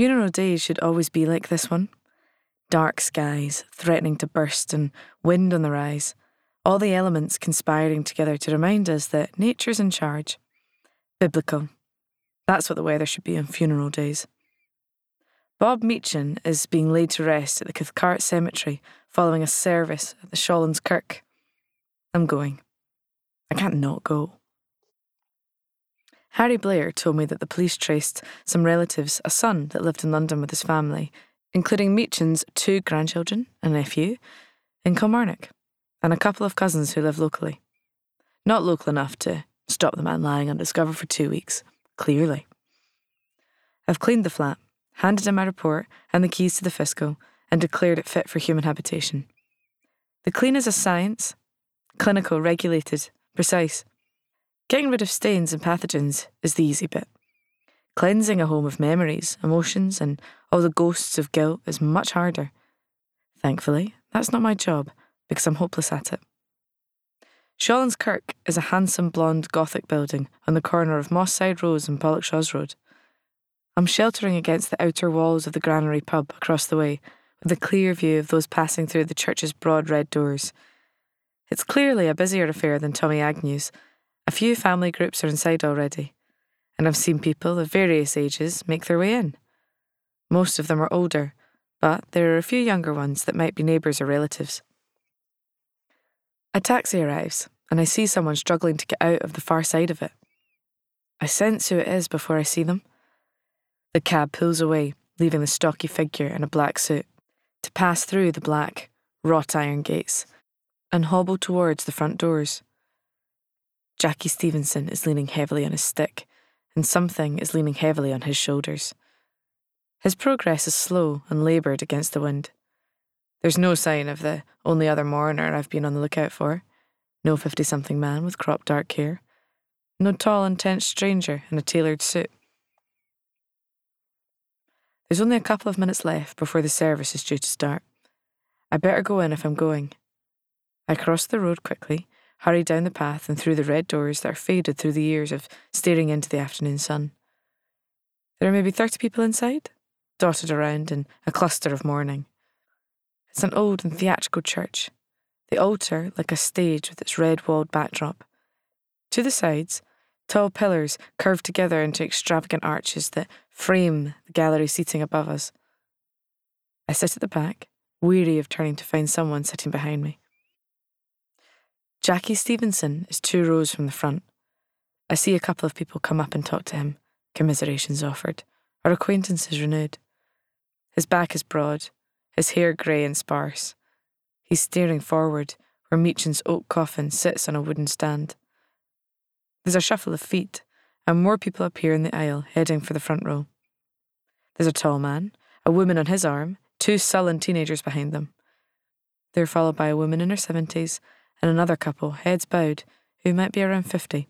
Funeral days should always be like this one dark skies threatening to burst and wind on the rise, all the elements conspiring together to remind us that nature's in charge. Biblical. That's what the weather should be on funeral days. Bob Meechan is being laid to rest at the Cathcart Cemetery following a service at the Shawlands Kirk. I'm going. I can't not go. Harry Blair told me that the police traced some relatives, a son that lived in London with his family, including Meechan's two grandchildren, a nephew, in Kilmarnock, and a couple of cousins who live locally. Not local enough to stop the man lying undiscovered for two weeks, clearly. I've cleaned the flat, handed in my report and the keys to the fiscal, and declared it fit for human habitation. The clean is a science, clinical, regulated, precise. Getting rid of stains and pathogens is the easy bit. Cleansing a home of memories, emotions, and all the ghosts of guilt is much harder. Thankfully, that's not my job because I'm hopeless at it. Shawlands Kirk is a handsome blonde Gothic building on the corner of Moss Side Road and Pollokshaws Road. I'm sheltering against the outer walls of the Granary pub across the way, with a clear view of those passing through the church's broad red doors. It's clearly a busier affair than Tommy Agnew's. A few family groups are inside already, and I've seen people of various ages make their way in. Most of them are older, but there are a few younger ones that might be neighbours or relatives. A taxi arrives, and I see someone struggling to get out of the far side of it. I sense who it is before I see them. The cab pulls away, leaving the stocky figure in a black suit, to pass through the black, wrought iron gates and hobble towards the front doors. Jackie Stevenson is leaning heavily on his stick, and something is leaning heavily on his shoulders. His progress is slow and laboured against the wind. There's no sign of the only other mourner I've been on the lookout for. No fifty something man with cropped dark hair. No tall, intense stranger in a tailored suit. There's only a couple of minutes left before the service is due to start. I better go in if I'm going. I cross the road quickly, hurry down the path and through the red doors that are faded through the years of staring into the afternoon sun. There are maybe 30 people inside, dotted around in a cluster of mourning. It's an old and theatrical church, the altar like a stage with its red walled backdrop. To the sides, tall pillars curved together into extravagant arches that frame the gallery seating above us. I sit at the back, weary of turning to find someone sitting behind me. Jackie Stevenson is two rows from the front. I see a couple of people come up and talk to him, commiserations offered, our acquaintance is renewed. His back is broad, his hair grey and sparse. He's staring forward, where Meechan's oak coffin sits on a wooden stand. There's a shuffle of feet, and more people appear in the aisle, heading for the front row. There's a tall man, a woman on his arm, two sullen teenagers behind them. They're followed by a woman in her seventies and another couple, heads bowed, who might be around 50.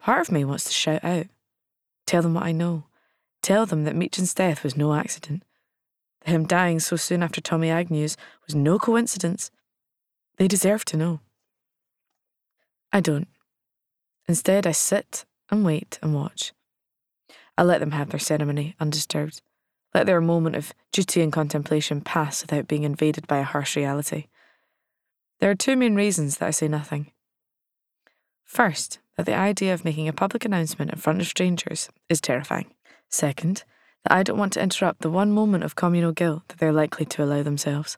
Part of me wants to shout out, tell them what I know, tell them that Meechan's death was no accident, that him dying so soon after Tommy Agnew's was no coincidence. They deserve to know. I don't. Instead, I sit and wait and watch. I let them have their ceremony undisturbed, let their moment of duty and contemplation pass without being invaded by a harsh reality. There are two main reasons that I say nothing. First, that the idea of making a public announcement in front of strangers is terrifying. Second, that I don't want to interrupt the one moment of communal guilt that they're likely to allow themselves.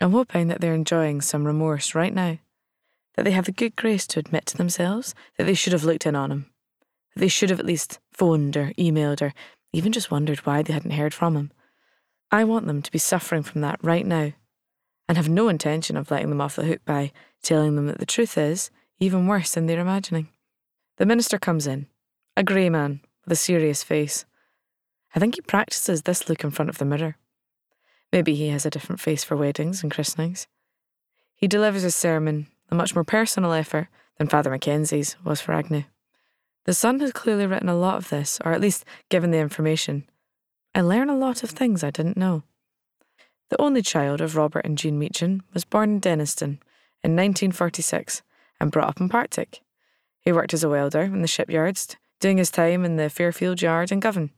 I'm hoping that they're enjoying some remorse right now, that they have the good grace to admit to themselves that they should have looked in on him, that they should have at least phoned or emailed or even just wondered why they hadn't heard from him. I want them to be suffering from that right now and have no intention of letting them off the hook by telling them that the truth is even worse than they're imagining. The minister comes in, a grey man with a serious face. I think he practices this look in front of the mirror. Maybe he has a different face for weddings and christenings. He delivers his sermon, a much more personal effort than Father Mackenzie's was for Agnew. The son has clearly written a lot of this, or at least given the information. I learn a lot of things I didn't know. The only child of Robert and Jean Meechan was born in Dennistoun in 1946 and brought up in Partick. He worked as a welder in the shipyards, doing his time in the Fairfield Yard in Govan.